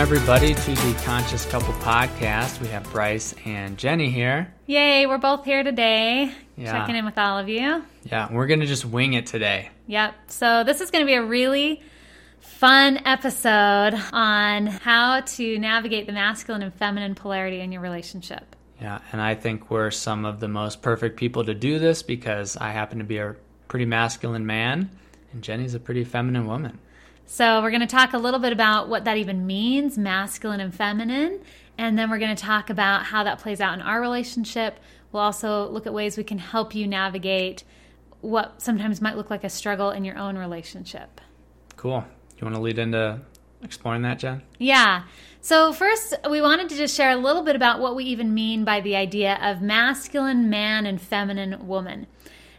Welcome, everybody, to the Conscious Couple podcast. We have Bryce and Jenny here. Yay, we're both here today. Yeah. Checking in with all of you. Yeah, we're going to just wing it today. Yep. So, this is going to be a really fun episode on how to navigate the masculine and feminine polarity in your relationship. Yeah, and I think we're some of the most perfect people to do this because I happen to be a pretty masculine man and Jenny's a pretty feminine woman. So, we're going to talk a little bit about what that even means, masculine and feminine, and then we're going to talk about how that plays out in our relationship. We'll also look at ways we can help you navigate what sometimes might look like a struggle in your own relationship. Cool. You want to lead into exploring that, Jen? Yeah. So, first, we wanted to just share a little bit about what we even mean by the idea of masculine man and feminine woman.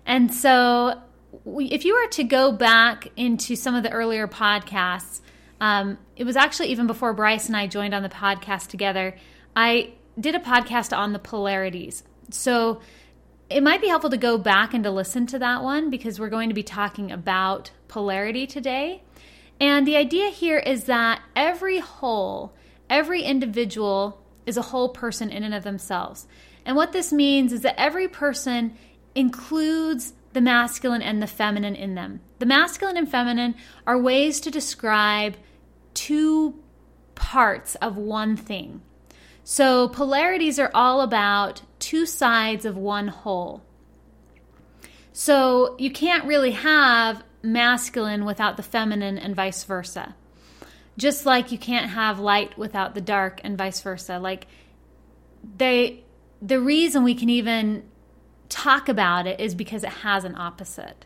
And so, if you were to go back into some of the earlier podcasts, um, it was actually even before Bryce and I joined on the podcast together. I did a podcast on the polarities. So it might be helpful to go back and to listen to that one because we're going to be talking about polarity today. And the idea here is that every whole, every individual is a whole person in and of themselves. And what this means is that every person includes the masculine and the feminine in them. The masculine and feminine are ways to describe two parts of one thing. So, polarities are all about two sides of one whole. So, you can't really have masculine without the feminine and vice versa. Just like you can't have light without the dark and vice versa. Like, they, the reason we can even talk about it is because it has an opposite.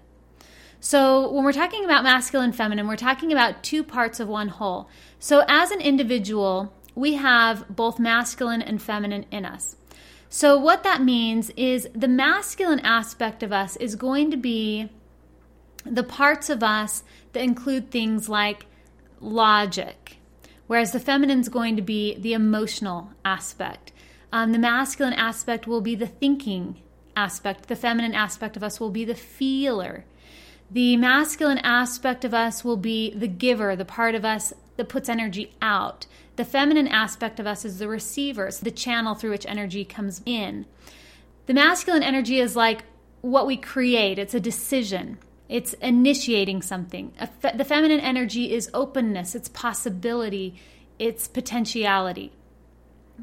So, when we're talking about masculine and feminine, we're talking about two parts of one whole. So, as an individual, we have both masculine and feminine in us. So, what that means is the masculine aspect of us is going to be the parts of us that include things like logic, whereas the feminine is going to be the emotional aspect. Um, the masculine aspect will be the thinking aspect, the feminine aspect of us will be the feeler. The masculine aspect of us will be the giver, the part of us that puts energy out. The feminine aspect of us is the receiver, it's the channel through which energy comes in. The masculine energy is like what we create, it's a decision. It's initiating something. The feminine energy is openness, it's possibility, it's potentiality.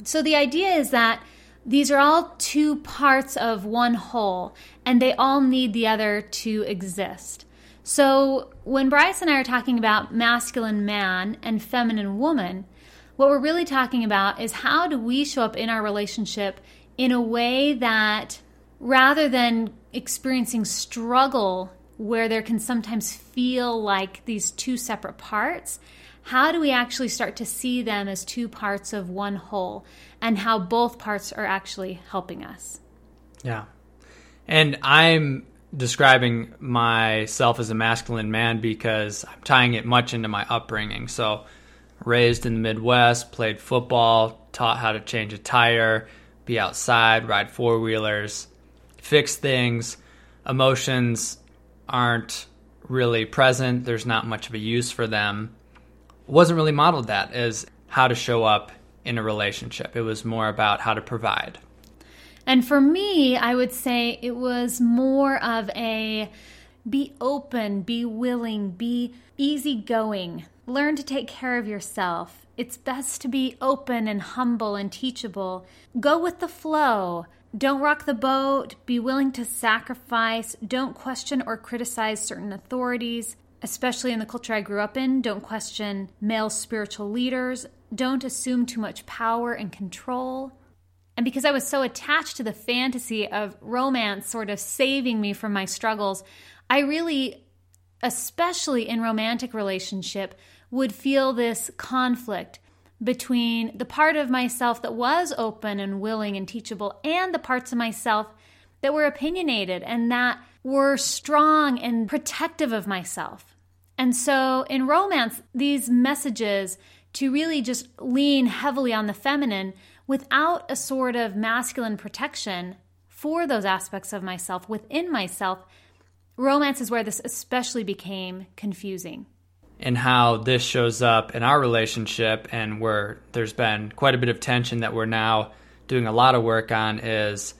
So the idea is that these are all two parts of one whole, and they all need the other to exist. So, when Bryce and I are talking about masculine man and feminine woman, what we're really talking about is how do we show up in our relationship in a way that rather than experiencing struggle where there can sometimes feel like these two separate parts, how do we actually start to see them as two parts of one whole and how both parts are actually helping us? Yeah. And I'm describing myself as a masculine man because I'm tying it much into my upbringing. So, raised in the Midwest, played football, taught how to change a tire, be outside, ride four wheelers, fix things. Emotions aren't really present, there's not much of a use for them wasn't really modeled that as how to show up in a relationship. It was more about how to provide. And for me, I would say it was more of a be open, be willing, be easygoing, learn to take care of yourself. It's best to be open and humble and teachable. Go with the flow. Don't rock the boat. Be willing to sacrifice. Don't question or criticize certain authorities especially in the culture I grew up in, don't question male spiritual leaders, don't assume too much power and control. And because I was so attached to the fantasy of romance sort of saving me from my struggles, I really, especially in romantic relationship, would feel this conflict between the part of myself that was open and willing and teachable and the parts of myself that were opinionated and that were strong and protective of myself. And so in romance, these messages to really just lean heavily on the feminine without a sort of masculine protection for those aspects of myself within myself, romance is where this especially became confusing. and how this shows up in our relationship and where there's been quite a bit of tension that we're now doing a lot of work on is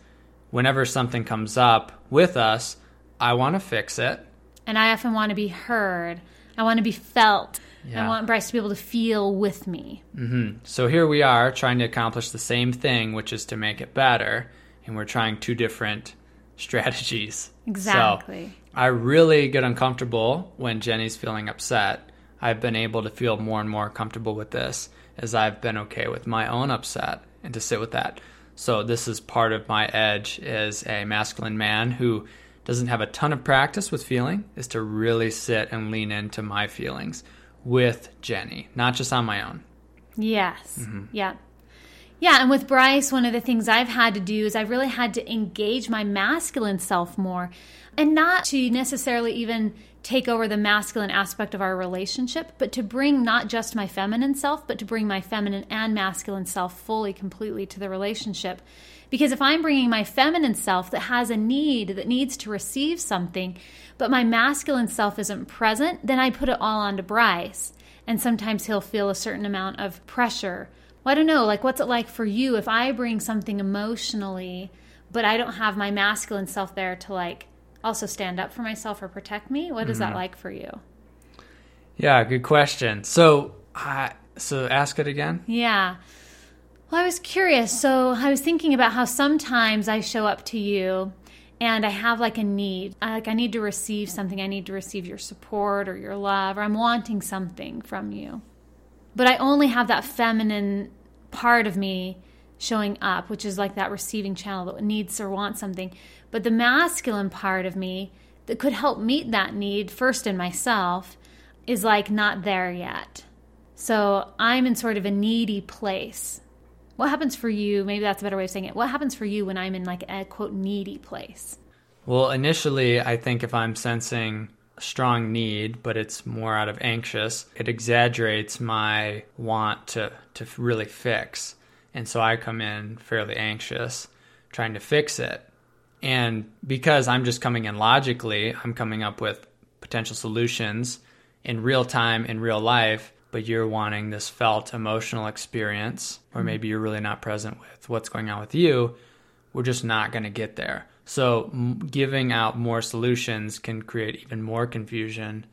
whenever something comes up with us, I want to fix it. And I often want to be heard. I want to be felt. Yeah. I want Bryce to be able to feel with me. hmm So here we are trying to accomplish the same thing, which is to make it better, and we're trying two different strategies. Exactly. So I really get uncomfortable when Jenny's feeling upset. I've been able to feel more and more comfortable with this as I've been okay with my own upset and to sit with that. So this is part of my edge as a masculine man who doesn't have a ton of practice with feeling is to really sit and lean into my feelings with Jenny, not just on my own. Yes. Mm-hmm. Yeah. Yeah. And with Bryce, one of the things I've had to do is I've really had to engage my masculine self more and not to necessarily even take over the masculine aspect of our relationship, but to bring not just my feminine self, but to bring my feminine and masculine self fully, completely to the relationship. Because if I'm bringing my feminine self that has a need, that needs to receive something, but my masculine self isn't present, then I put it all onto Bryce. And sometimes he'll feel a certain amount of pressure. Well, I don't know, like, what's it like for you if I bring something emotionally, but I don't have my masculine self there to, like, also stand up for myself or protect me? What is that mm-hmm. like for you? Yeah, good question. So, I so ask it again. Yeah. Well, I was curious. So I was thinking about how sometimes I show up to you and I have like a need. Like I need to receive something. I need to receive your support or your love, or I'm wanting something from you. But I only have that feminine part of me showing up, which is like that receiving channel that needs or wants something. But the masculine part of me that could help meet that need first in myself is like not there yet. So I'm in sort of a needy place. What happens for you? Maybe that's a better way of saying it. What happens for you when I'm in like a quote needy place? Well, initially, I think if I'm sensing strong need, but it's more out of anxious, it exaggerates my want to, to really fix. And so I come in fairly anxious, trying to fix it. And because I'm just coming in logically, I'm coming up with potential solutions in real time, in real life, but you're wanting this felt emotional experience, or maybe you're really not present with what's going on with you, we're just not going to get there. So, m- giving out more solutions can create even more confusion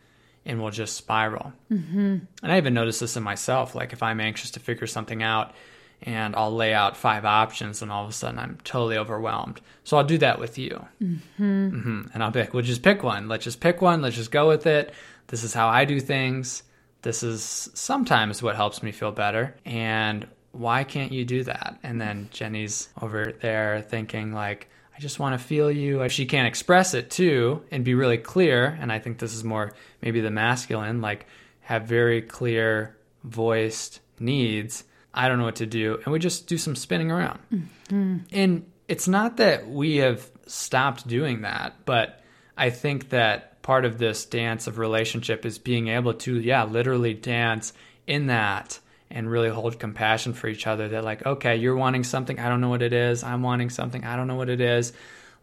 and will just spiral. Mm-hmm. And I even notice this in myself. Like, if I'm anxious to figure something out and I'll lay out five options, and all of a sudden I'm totally overwhelmed. So, I'll do that with you. Mm-hmm. And I'll be like, well, just pick one. Let's just pick one. Let's just go with it. This is how I do things. This is sometimes what helps me feel better. And why can't you do that? And then Jenny's over there thinking, like, I just want to feel you. If she can't express it too and be really clear. And I think this is more maybe the masculine, like, have very clear voiced needs. I don't know what to do. And we just do some spinning around. Mm-hmm. And it's not that we have stopped doing that, but I think that part of this dance of relationship is being able to, yeah, literally dance in that and really hold compassion for each other. That, like, okay, you're wanting something, I don't know what it is. I'm wanting something, I don't know what it is.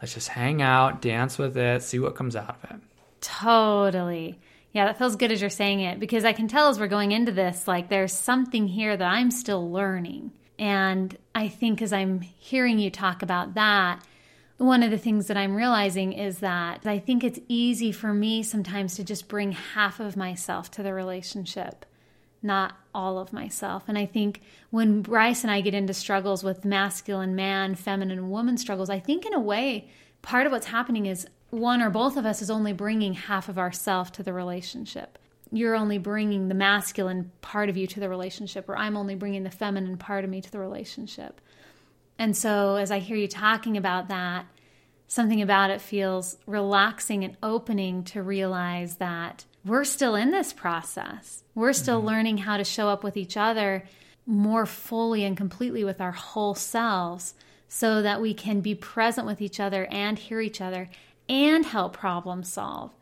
Let's just hang out, dance with it, see what comes out of it. Totally. Yeah, that feels good as you're saying it because I can tell as we're going into this, like there's something here that I'm still learning. And I think as I'm hearing you talk about that, one of the things that I'm realizing is that I think it's easy for me sometimes to just bring half of myself to the relationship, not all of myself. And I think when Bryce and I get into struggles with masculine man, feminine woman struggles, I think in a way, part of what's happening is one or both of us is only bringing half of ourself to the relationship. You're only bringing the masculine part of you to the relationship, or I'm only bringing the feminine part of me to the relationship. And so, as I hear you talking about that, something about it feels relaxing and opening to realize that we're still in this process. We're still mm-hmm. learning how to show up with each other more fully and completely with our whole selves so that we can be present with each other and hear each other and help problem solve.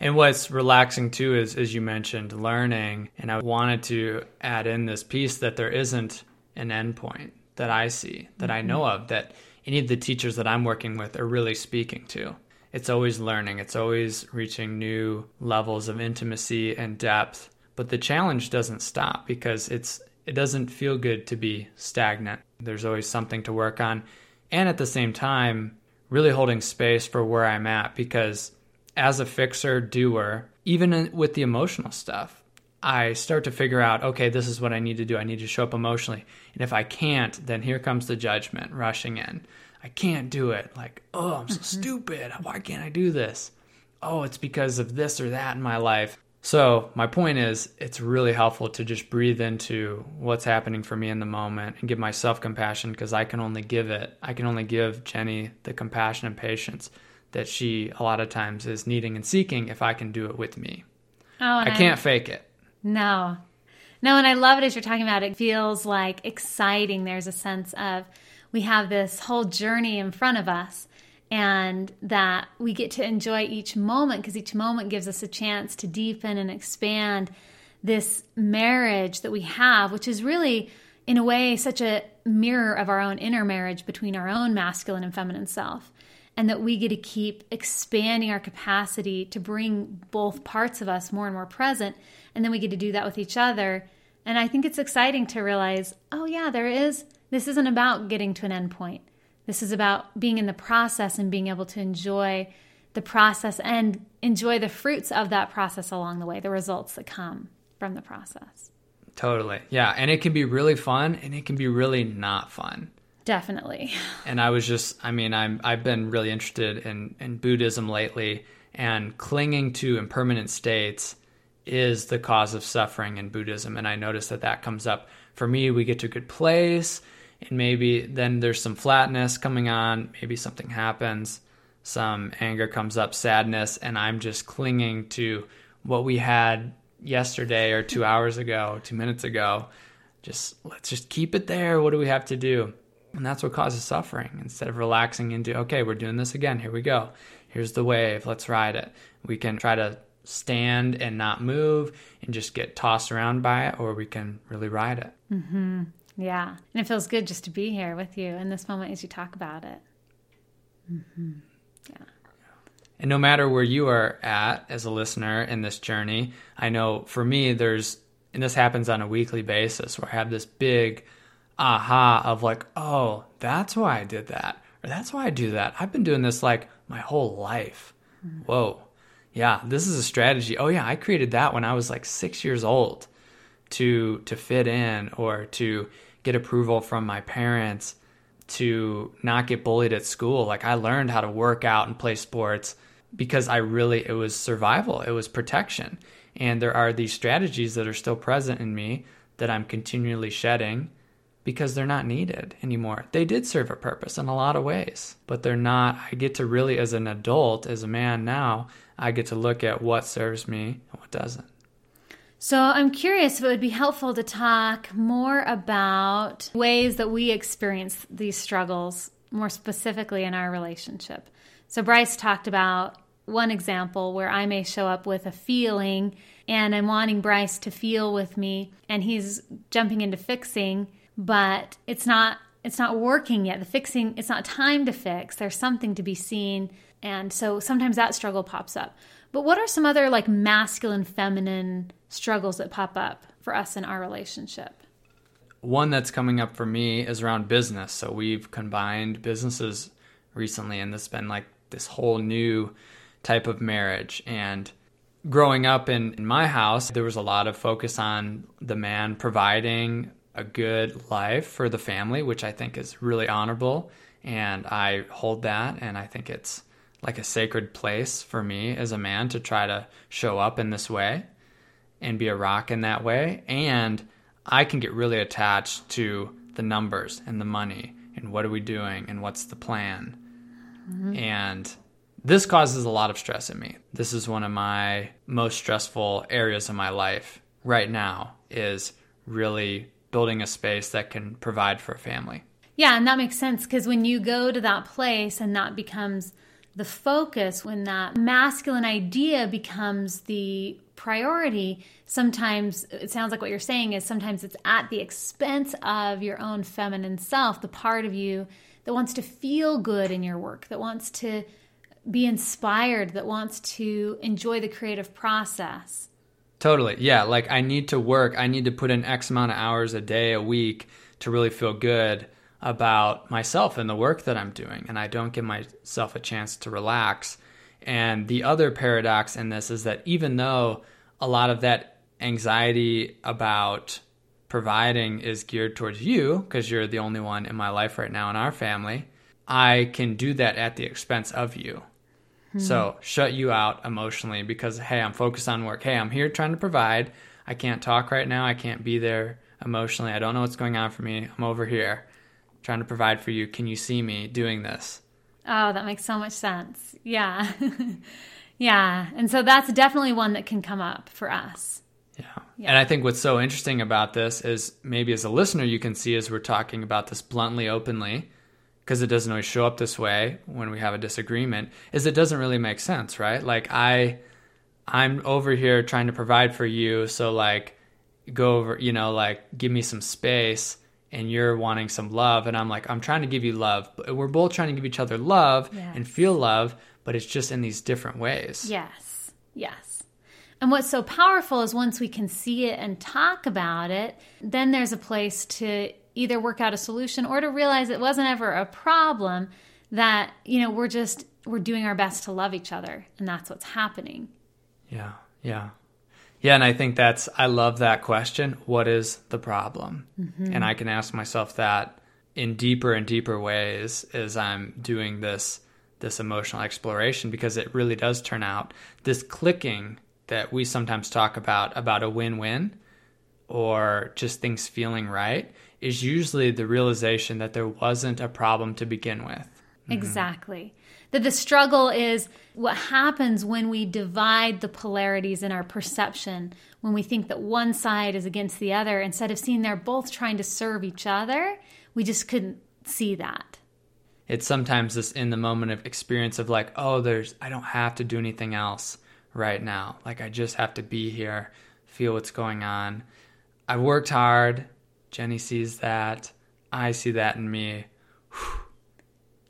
And what's relaxing too is, as you mentioned, learning. And I wanted to add in this piece that there isn't an endpoint that I see, that I know mm-hmm. of, that any of the teachers that I'm working with are really speaking to. It's always learning, it's always reaching new levels of intimacy and depth But the challenge doesn't stop because it's it doesn't feel good to be stagnant. There's always something to work on. And at the same time, really holding space for where I'm at because as a fixer doer, even with the emotional stuff, I start to figure out, okay, this is what I need to do. I need to show up emotionally. And if I can't, then here comes the judgment rushing in. I can't do it. Like, oh, I'm so mm-hmm. stupid. Why can't I do this? Oh, it's because of this or that in my life. So, my point is, it's really helpful to just breathe into what's happening for me in the moment and give myself compassion because I can only give it. I can only give Jenny the compassion and patience that she a lot of times is needing and seeking if I can do it with me. Oh, I can't I, fake it. No. No, and I love it as you're talking about it. feels like exciting. There's a sense of we have this whole journey in front of us and that we get to enjoy each moment because each moment gives us a chance to deepen and expand this marriage that we have, which is really, in a way, such a mirror of our own inner marriage between our own masculine and feminine self. And that we get to keep expanding our capacity to bring both parts of us more and more present. And then we get to do that with each other. And I think it's exciting to realize oh, yeah, there is, this isn't about getting to an end point this is about being in the process and being able to enjoy the process and enjoy the fruits of that process along the way, the results that come from the process. Totally. Yeah. And it can be really fun and it can be really not fun. Definitely. And I was just I mean, I'm I've been really interested in, in Buddhism lately and clinging to impermanent states is the cause of suffering in Buddhism. And I notice that that comes up. For me, we get to a good place and maybe then there's some flatness coming on, maybe something happens, some anger comes up, sadness, and I'm just clinging to what we had yesterday or two hours ago, two minutes ago. Just let's just keep it there. What do we have to do? And that's what causes suffering. Instead of relaxing into, okay, we're doing this again. Here we go. Here's the wave. Let's ride it. We can try to stand and not move and just get tossed around by it, or we can really ride it. Mm-hmm. Yeah. And it feels good just to be here with you in this moment as you talk about it. Mm-hmm. Yeah. And no matter where you are at as a listener in this journey, I know for me, there's, and this happens on a weekly basis where I have this big aha of like, oh, that's why I did that. Or that's why I do that. I've been doing this like my whole life. Whoa. Yeah, this is a strategy. Oh, yeah, I created that when I was like six years old to to fit in or to get approval from my parents to not get bullied at school. Like I learned how to work out and play sports because I really it was survival, it was protection. And there are these strategies that are still present in me that I'm continually shedding because they're not needed anymore. They did serve a purpose in a lot of ways, but they're not. I get to really, as an adult, as a man now, I get to look at what serves me and what doesn't. So I'm curious if it would be helpful to talk more about ways that we experience these struggles more specifically in our relationship. So Bryce talked about one example where I may show up with a feeling and I'm wanting Bryce to feel with me and he's jumping into fixing, but it's not it's not working yet. The fixing it's not time to fix. There's something to be seen and so sometimes that struggle pops up. But what are some other like masculine feminine struggles that pop up for us in our relationship? One that's coming up for me is around business. So we've combined businesses recently, and this has been like this whole new type of marriage. And growing up in, in my house, there was a lot of focus on the man providing a good life for the family, which I think is really honorable. And I hold that, and I think it's like a sacred place for me as a man to try to show up in this way and be a rock in that way. And I can get really attached to the numbers and the money and what are we doing and what's the plan. Mm-hmm. And this causes a lot of stress in me. This is one of my most stressful areas of my life right now is really building a space that can provide for a family. Yeah, and that makes sense because when you go to that place and that becomes the focus, when that masculine idea becomes the priority, sometimes it sounds like what you're saying is sometimes it's at the expense of your own feminine self, the part of you that wants to feel good in your work, that wants to be inspired, that wants to enjoy the creative process. Totally. Yeah. Like I need to work. I need to put in X amount of hours a day, a week to really feel good about myself and the work that I'm doing. And I don't give myself a chance to relax. And the other paradox in this is that even though a lot of that anxiety about providing is geared towards you, because you're the only one in my life right now in our family, I can do that at the expense of you. So shut you out emotionally because, hey, I'm focused on work. Hey, I'm here trying to provide. I can't talk right now. I can't be there emotionally. I don't know what's going on for me. I'm over here trying to provide for you. Can you see me doing this? Oh, that makes so much sense. Yeah. yeah. And so that's definitely one that can come up for us. Yeah. yeah. And I think what's so interesting about this is maybe as a listener, you can see as we're talking about this bluntly, openly, because it doesn't always show up this way when we have a disagreement, is it doesn't really make sense, right? Like I, I'm over here trying to provide for you. So like go over, you know, like give me some space and you're wanting some love and I'm like I'm trying to give you love. But we're both trying to give each other love yes. and feel love, but it's just in these different ways. Yes. Yes. And what's so powerful is once we can see it and talk about it, then there's a place to either work out a solution or to realize it wasn't ever a problem that, you know, we're just we're doing our best to love each other and that's what's happening. Yeah. Yeah. Yeah, and I think that's I love that question. What is the problem? Mm-hmm. And I can ask myself that in deeper and deeper ways as I'm doing this this emotional exploration because it really does turn out this clicking that we sometimes talk about about a win-win or just things feeling right is usually the realization that there wasn't a problem to begin with. Mm-hmm. Exactly. That the struggle is what happens when we divide the polarities in our perception, when we think that one side is against the other, instead of seeing they're both trying to serve each other, we just couldn't see that. It's sometimes this in the moment of experience of like, oh, there's, I don't have to do anything else right now. Like, I just have to be here, feel what's going on. I've worked hard. Jenny sees that. I see that in me. Whew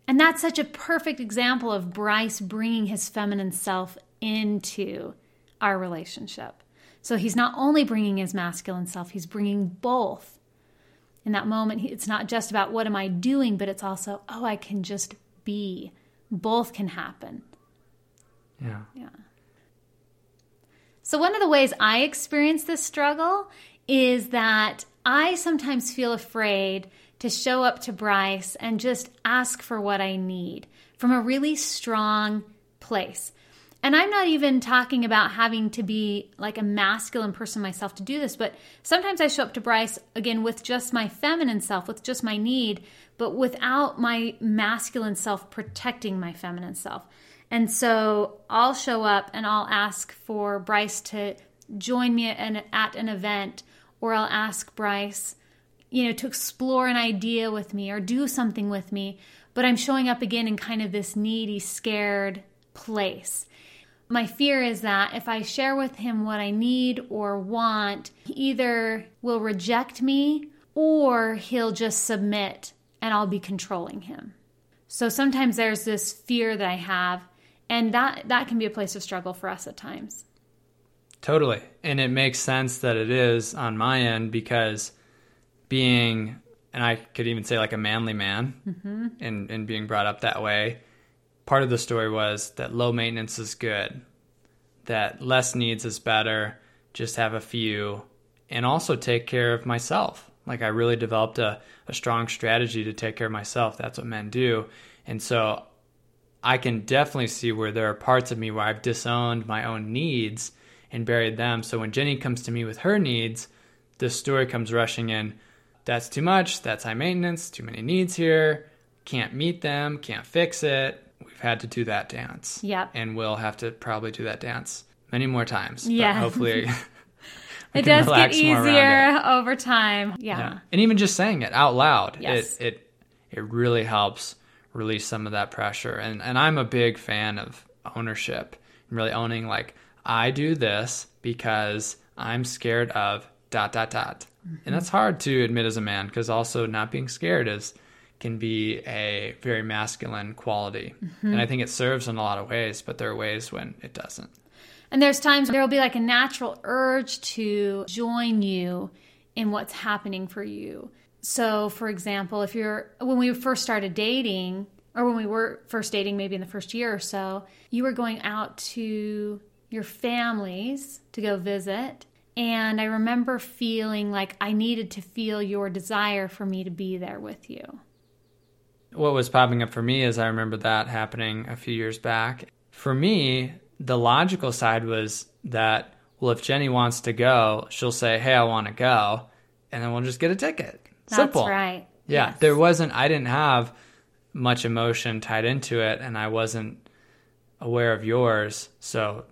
and that's such a perfect example of Bryce bringing his feminine self into our relationship. So he's not only bringing his masculine self, he's bringing both. In that moment, it's not just about what am I doing, but it's also, oh, I can just be. Both can happen. Yeah. Yeah. So, one of the ways I experience this struggle is that I sometimes feel afraid to show up to Bryce and just ask for what I need from a really strong place. And I'm not even talking about having to be like a masculine person myself to do this, but sometimes I show up to Bryce again with just my feminine self, with just my need, but without my masculine self protecting my feminine self. And so I'll show up and I'll ask for Bryce to join me at an, at an event, or I'll ask Bryce you know, to explore an idea with me or do something with me, but I'm showing up again in kind of this needy, scared place. My fear is that if I share with him what I need or want, he either will reject me or he'll just submit and I'll be controlling him. So sometimes there's this fear that I have, and that, that can be a place of struggle for us at times. Totally. And it makes sense that it is on my end because being, and I could even say like a manly man, mm-hmm. and and being brought up that way. Part of the story was that low maintenance is good, that less needs is better. Just have a few, and also take care of myself. Like I really developed a, a strong strategy to take care of myself. That's what men do, and so I can definitely see where there are parts of me where I've disowned my own needs and buried them. So when Jenny comes to me with her needs, this story comes rushing in that's too much, that's high maintenance, too many needs here, can't meet them, can't fix it. We've had to do that dance. Yeah. And we'll have to probably do that dance many more times. Yeah. hopefully it does get easier over time. Yeah. yeah. And even just saying it out loud, yes. it it it really helps release some of that pressure. And and I'm a big fan of ownership and really owning like I do this because I'm scared of dot dot dot. Mm-hmm. And that's hard to admit as a man because also not being scared is can be a very masculine quality. Mm-hmm. And I think it serves in a lot of ways, but there are ways when it doesn't. And there's times there will be like a natural urge to join you in what's happening for you. So, for example, if you're, when we first started dating, or when we were first dating, maybe in the first year or so, you were going out to your families to go visit. And I remember feeling like I needed to feel your desire for me to be there with you. What was popping up for me is I remember that happening a few years back. For me, the logical side was that, well, if Jenny wants to go, she'll say, hey, I want to go. And then we'll just get a ticket. Simple. That's right. Yeah. Yes. There wasn't, I didn't have much emotion tied into it, and I wasn't aware of yours. So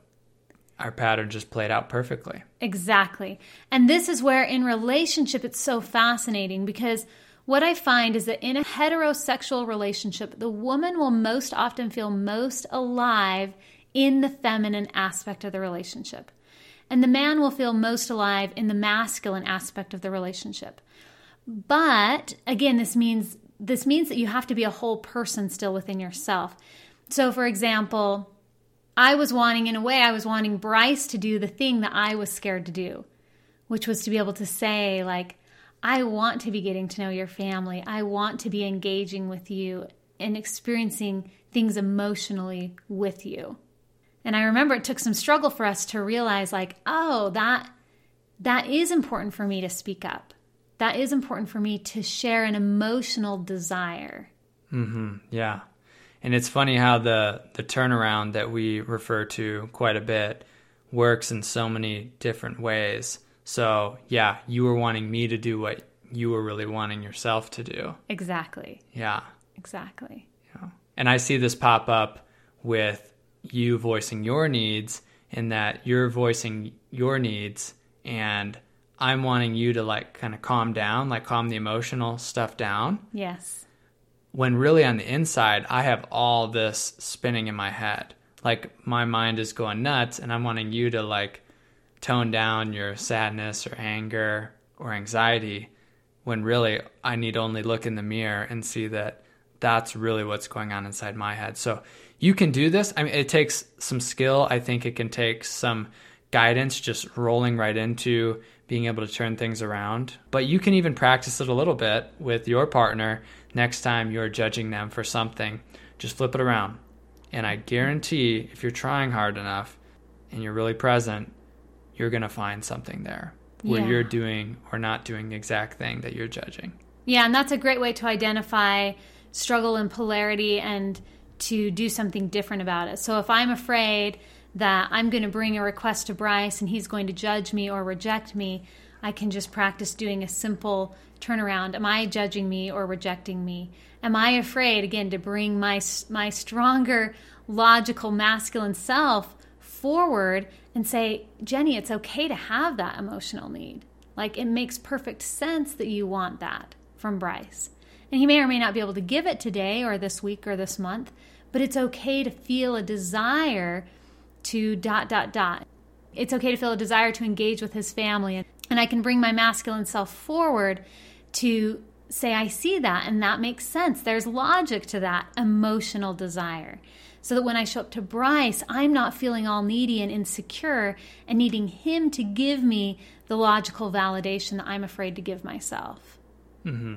our pattern just played out perfectly. Exactly. And this is where in relationship it's so fascinating because what I find is that in a heterosexual relationship, the woman will most often feel most alive in the feminine aspect of the relationship. And the man will feel most alive in the masculine aspect of the relationship. But again, this means this means that you have to be a whole person still within yourself. So for example, I was wanting in a way I was wanting Bryce to do the thing that I was scared to do, which was to be able to say like I want to be getting to know your family. I want to be engaging with you and experiencing things emotionally with you. And I remember it took some struggle for us to realize like, oh, that that is important for me to speak up. That is important for me to share an emotional desire. Mm-hmm. Yeah. And it's funny how the, the turnaround that we refer to quite a bit works in so many different ways. So, yeah, you were wanting me to do what you were really wanting yourself to do. Exactly. Yeah. Exactly. Yeah. And I see this pop up with you voicing your needs in that you're voicing your needs and I'm wanting you to like kind of calm down, like calm the emotional stuff down. Yes. When really on the inside, I have all this spinning in my head. Like my mind is going nuts and I'm wanting you to like tone down your sadness or anger or anxiety when really I need only look in the mirror and see that that's really what's going on inside my head. So you can do this. I mean, it takes some skill. I think it can take some guidance, just rolling right into being able to turn things around. But you can even practice it a little bit with your partner next time you're judging them for something. Just flip it around. And I guarantee if you're trying hard enough and you're really present, you're going to find something there where Yeah. you're doing or not doing the exact thing that you're judging. Yeah, and that's a great way to identify struggle and polarity and to do something different about it. So if I'm afraid that I'm going to bring a request to Bryce and he's going to judge me or reject me, I can just practice doing a simple turnaround. Am I judging me or rejecting me? Am I afraid again to bring my my stronger logical masculine self forward and say, "Jenny, it's okay to have that emotional need." Like it makes perfect sense that you want that from Bryce. And he may or may not be able to give it today or this week or this month, but it's okay to feel a desire to dot dot dot. It's okay to feel a desire to engage with his family and I can bring my masculine self forward to say I see that and that makes sense. There's logic to that emotional desire. So that when I show up to Bryce, I'm not feeling all needy and insecure and needing him to give me the logical validation that I'm afraid to give myself. Mm-hmm.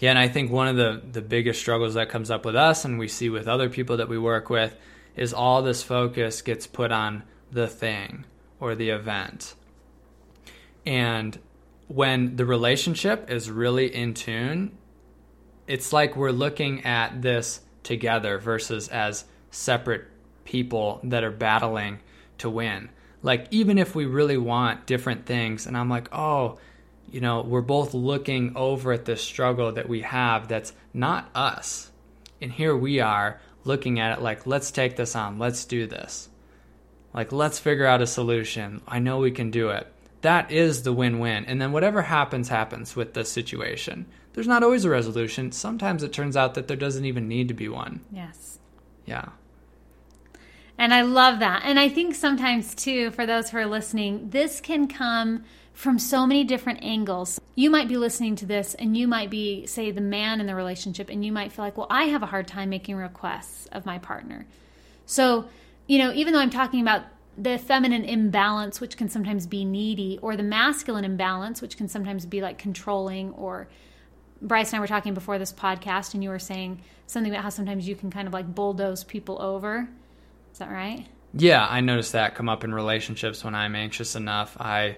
Yeah, and I think one of the the biggest struggles that comes up with us and we see with other people that we work with is all this focus gets put on the thing or the event. And when the relationship is really in tune, it's like we're looking at this together versus as separate people that are battling to win. Like, even if we really want different things, and I'm like, oh, you know, we're both looking over at this struggle that we have that's not us. And here we are looking at it like, let's take this on, let's do this. Like, let's figure out a solution. I know we can do it. That is the win win. And then whatever happens, happens with the situation. There's not always a resolution. Sometimes it turns out that there doesn't even need to be one. Yes. Yeah. And I love that. And I think sometimes, too, for those who are listening, this can come from so many different angles. You might be listening to this and you might be, say, the man in the relationship, and you might feel like, well, I have a hard time making requests of my partner. So, you know, even though I'm talking about the feminine imbalance, which can sometimes be needy, or the masculine imbalance, which can sometimes be like controlling. Or Bryce and I were talking before this podcast, and you were saying something about how sometimes you can kind of like bulldoze people over. Is that right? Yeah, I notice that come up in relationships when I'm anxious enough. I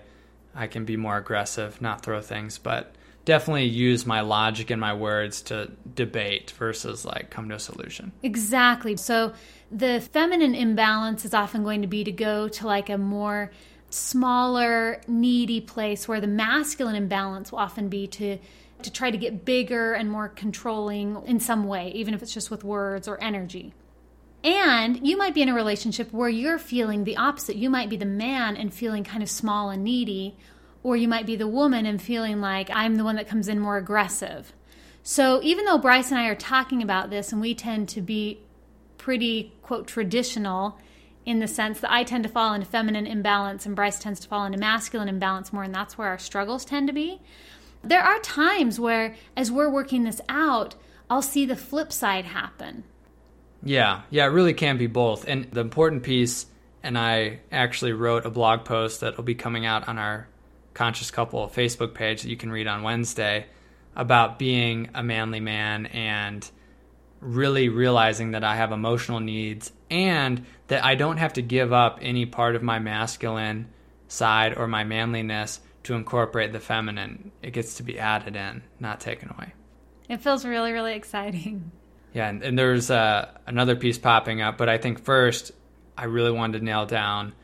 I can be more aggressive, not throw things, but definitely use my logic and my words to debate versus like come to a solution. Exactly. So the feminine imbalance is often going to be to go to like a more smaller, needy place where the masculine imbalance will often be to to try to get bigger and more controlling in some way, even if it's just with words or energy. And you might be in a relationship where you're feeling the opposite. You might be the man and feeling kind of small and needy, or you might be the woman and feeling like I'm the one that comes in more aggressive. So even though Bryce and I are talking about this and we tend to be pretty, quote, traditional in the sense that I tend to fall into feminine imbalance and Bryce tends to fall into masculine imbalance more, and that's where our struggles tend to be. There are times where, as we're working this out, I'll see the flip side happen. Yeah, yeah, it really can be both. And the important piece, and I actually wrote a blog post that will be coming out on our Conscious Couple Facebook page that you can read on Wednesday about being a manly man and really realizing that I have emotional needs and that I don't have to give up any part of my masculine side or my manliness to incorporate the feminine. It gets to be added in, not taken away. It feels really, really exciting. Yeah, and, and there's uh, another piece popping up, but I think first I really wanted to nail down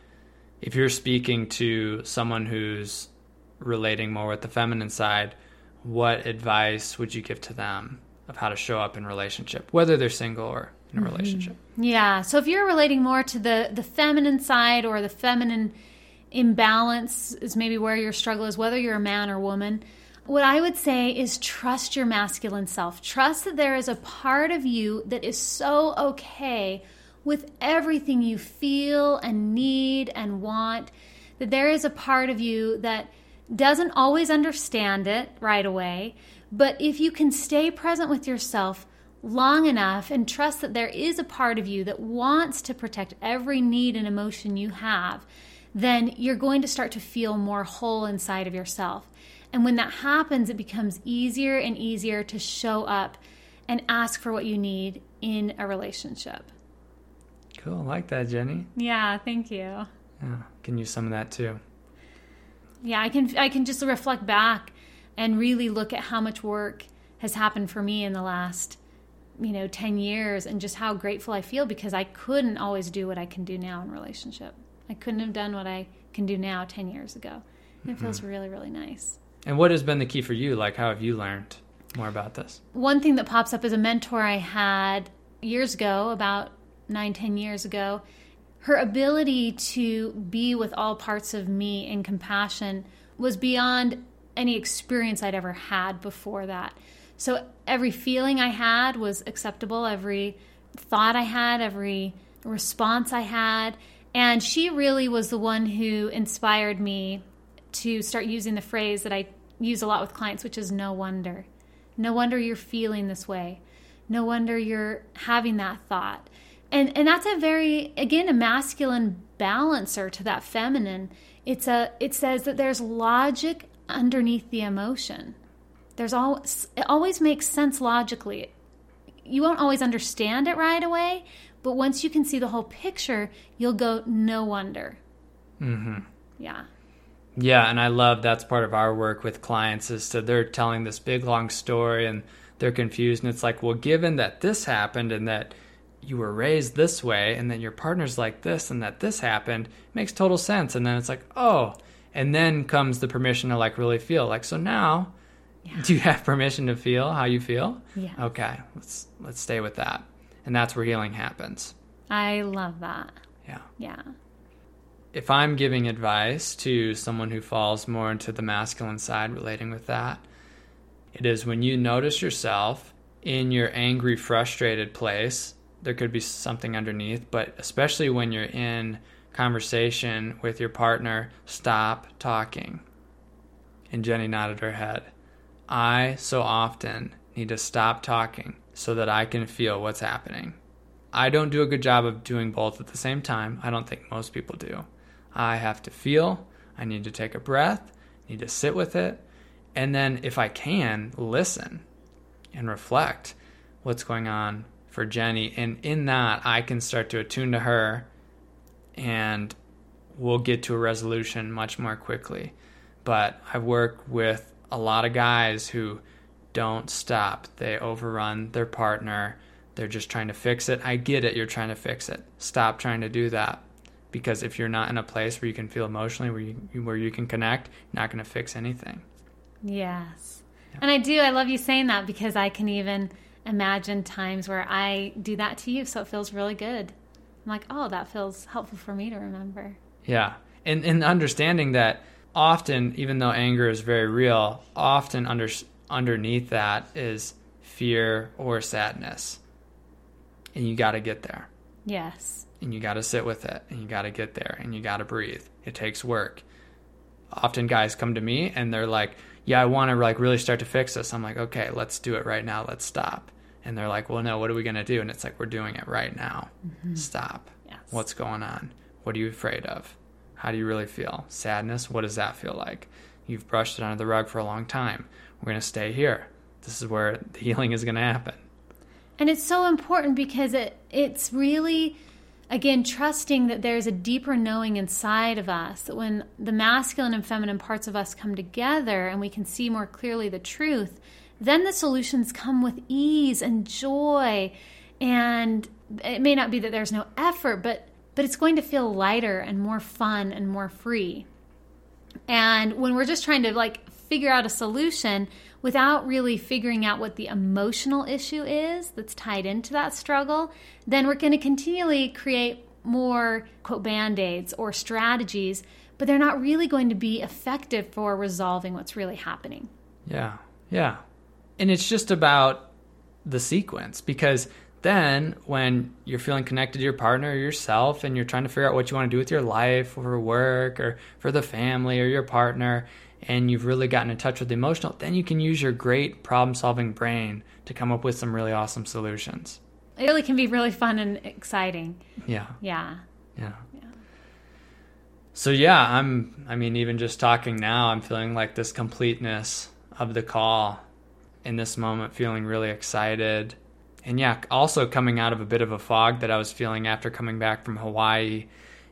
if you're speaking to someone who's relating more with the feminine side, what advice would you give to them of how to show up in relationship, whether they're single or in a mm-hmm. relationship? Yeah. So if you're relating more to the the feminine side or the feminine imbalance is maybe where your struggle is, whether you're a man or woman. What I would say is trust your masculine self. Trust that there is a part of you that is so okay with everything you feel and need and want, that there is a part of you that doesn't always understand it right away, but if you can stay present with yourself long enough and trust that there is a part of you that wants to protect every need and emotion you have, then you're going to start to feel more whole inside of yourself. And when that happens, it becomes easier and easier to show up and ask for what you need in a relationship. Cool. I like that, Jenny. Yeah, thank you. Yeah, can use some of that too yeah, I can I can just reflect back and really look at how much work has happened for me in the last you know 10 years and just how grateful I feel because I couldn't always do what I can do now in relationship. I couldn't have done what I can do now 10 years ago. And it mm-hmm. feels really really nice. And what has been the key for you? Like how have you learned more about this? One thing that pops up is a mentor I had years ago, about nine, ten years ago, her ability to be with all parts of me in compassion was beyond any experience I'd ever had before that. So every feeling I had was acceptable, every thought I had, every response I had. And she really was the one who inspired me to start using the phrase that I use a lot with clients, which is no wonder. No wonder you're feeling this way. No wonder you're having that thought and and that's a very again a masculine balancer to that feminine it's a it says that there's logic underneath the emotion. There's all it always makes sense logically. You won't always understand it right away but once you can see the whole picture you'll go no wonder. Mm-hmm. yeah. Yeah and i love that's part of our work with clients is to they're telling this big long story and they're confused and it's like well given that this happened and that you were raised this way and then your partner's like this and that this happened makes total sense. And then it's like oh and then comes the permission to like really feel. Like so now yeah. do you have permission to feel how you feel? Yeah okay let's let's stay with that. And that's where healing happens. I love that. Yeah. Yeah. If i'm giving advice to someone who falls more into the masculine side relating with that it is when you notice yourself in your angry frustrated place there could be something underneath, but especially when you're in conversation with your partner, stop talking. And Jenny nodded her head. I so often need to stop talking so that I can feel what's happening. I don't do a good job of doing both at the same time. I don't think most people do. I have to feel, I need to take a breath, need to sit with it, and then if I can, listen and reflect what's going on for Jenny. And in that, I can start to attune to her and we'll get to a resolution much more quickly. But I work with a lot of guys who don't stop. They overrun their partner. They're just trying to fix it. I get it. You're trying to fix it. Stop trying to do that. Because if you're not in a place where you can feel emotionally, where you, where you can connect, you're not going to fix anything. Yes. Yeah. And I do. I love you saying that because I can even imagine times where I do that to you. So it feels really good. I'm like, oh, that feels helpful for me to remember. Yeah. And, and understanding that often, even though anger is very real, often under, underneath that is fear or sadness. And you got to get there. Yes. And you got to sit with it and you got to get there and you got to breathe. It takes work. Often guys come to me and they're like, "Yeah, I want to like really start to fix this." I'm like, "Okay, let's do it right now. Let's stop." And they're like, "Well, no, what are we going to do?" And it's like, "We're doing it right now. Mm-hmm. Stop. Yes. What's going on? What are you afraid of? How do you really feel? Sadness? What does that feel like? You've brushed it under the rug for a long time. We're going to stay here. This is where the healing is going to happen." And it's so important because it it's really again trusting that there's a deeper knowing inside of us that when the masculine and feminine parts of us come together and we can see more clearly the truth then the solutions come with ease and joy and it may not be that there's no effort but but it's going to feel lighter and more fun and more free and when we're just trying to like figure out a solution without really figuring out what the emotional issue is that's tied into that struggle, then we're going to continually create more quote band-aids or strategies, but they're not really going to be effective for resolving what's really happening. Yeah. Yeah. And it's just about the sequence because then when you're feeling connected to your partner or yourself and you're trying to figure out what you want to do with your life or work or for the family or your partner and you've really gotten in touch with the emotional, then you can use your great problem solving brain to come up with some really awesome solutions. It really can be really fun and exciting. Yeah. Yeah. Yeah. yeah. So yeah, I'm I mean even just talking now, I'm feeling like this completeness of the call in this moment feeling really excited. And yeah, also coming out of a bit of a fog that I was feeling after coming back from Hawaii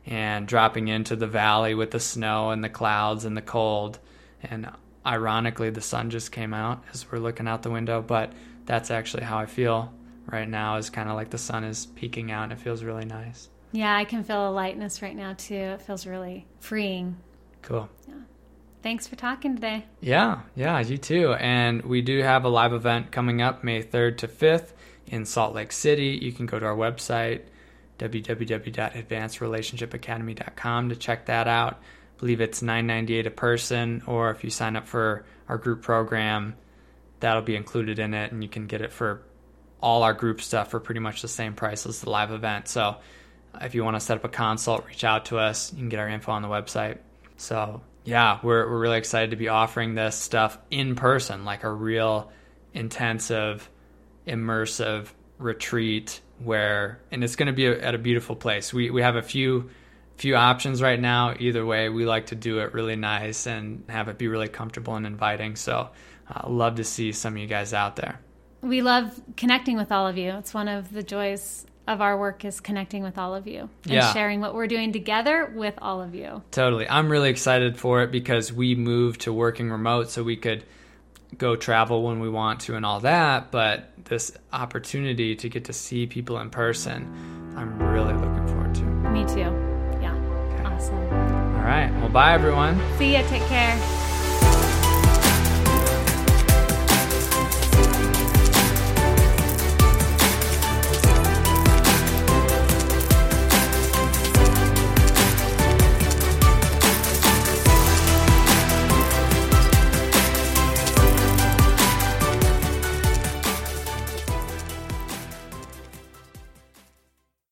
and dropping into the valley with the snow and the clouds and the cold. And ironically the sun just came out as we're looking out the window but that's actually how i feel right now is kind of like the sun is peeking out and it feels really nice. Yeah i can feel a lightness right now too. It feels really freeing. Cool. Yeah thanks for talking today. Yeah yeah you too. And we do have a live event coming up may 3rd to 5th in salt lake city. You can go to our website www.advancedrelationshipacademy.com to check that out. Believe it's 998 a person or if you sign up for our group program that'll be included in it and you can get it for all our group stuff for pretty much the same price as the live event. So if you want to set up a consult reach out to us. You can get our info on the website. So yeah we're, we're really excited to be offering this stuff in person like a real intensive immersive retreat where and it's going to be at a beautiful place we, we have a few few options right now. Either way, we like to do it really nice and have it be really comfortable and inviting. So, uh, love to see some of you guys out there. We love connecting with all of you. It's one of the joys of our work is connecting with all of you and yeah. sharing what we're doing together with all of you. Totally. I'm really excited for it because we moved to working remote so we could go travel when we want to and all that, but this opportunity to get to see people in person, I'm really looking forward to. Me too. Yeah. Okay. Awesome. All right. Well, bye, everyone. See ya. Take care.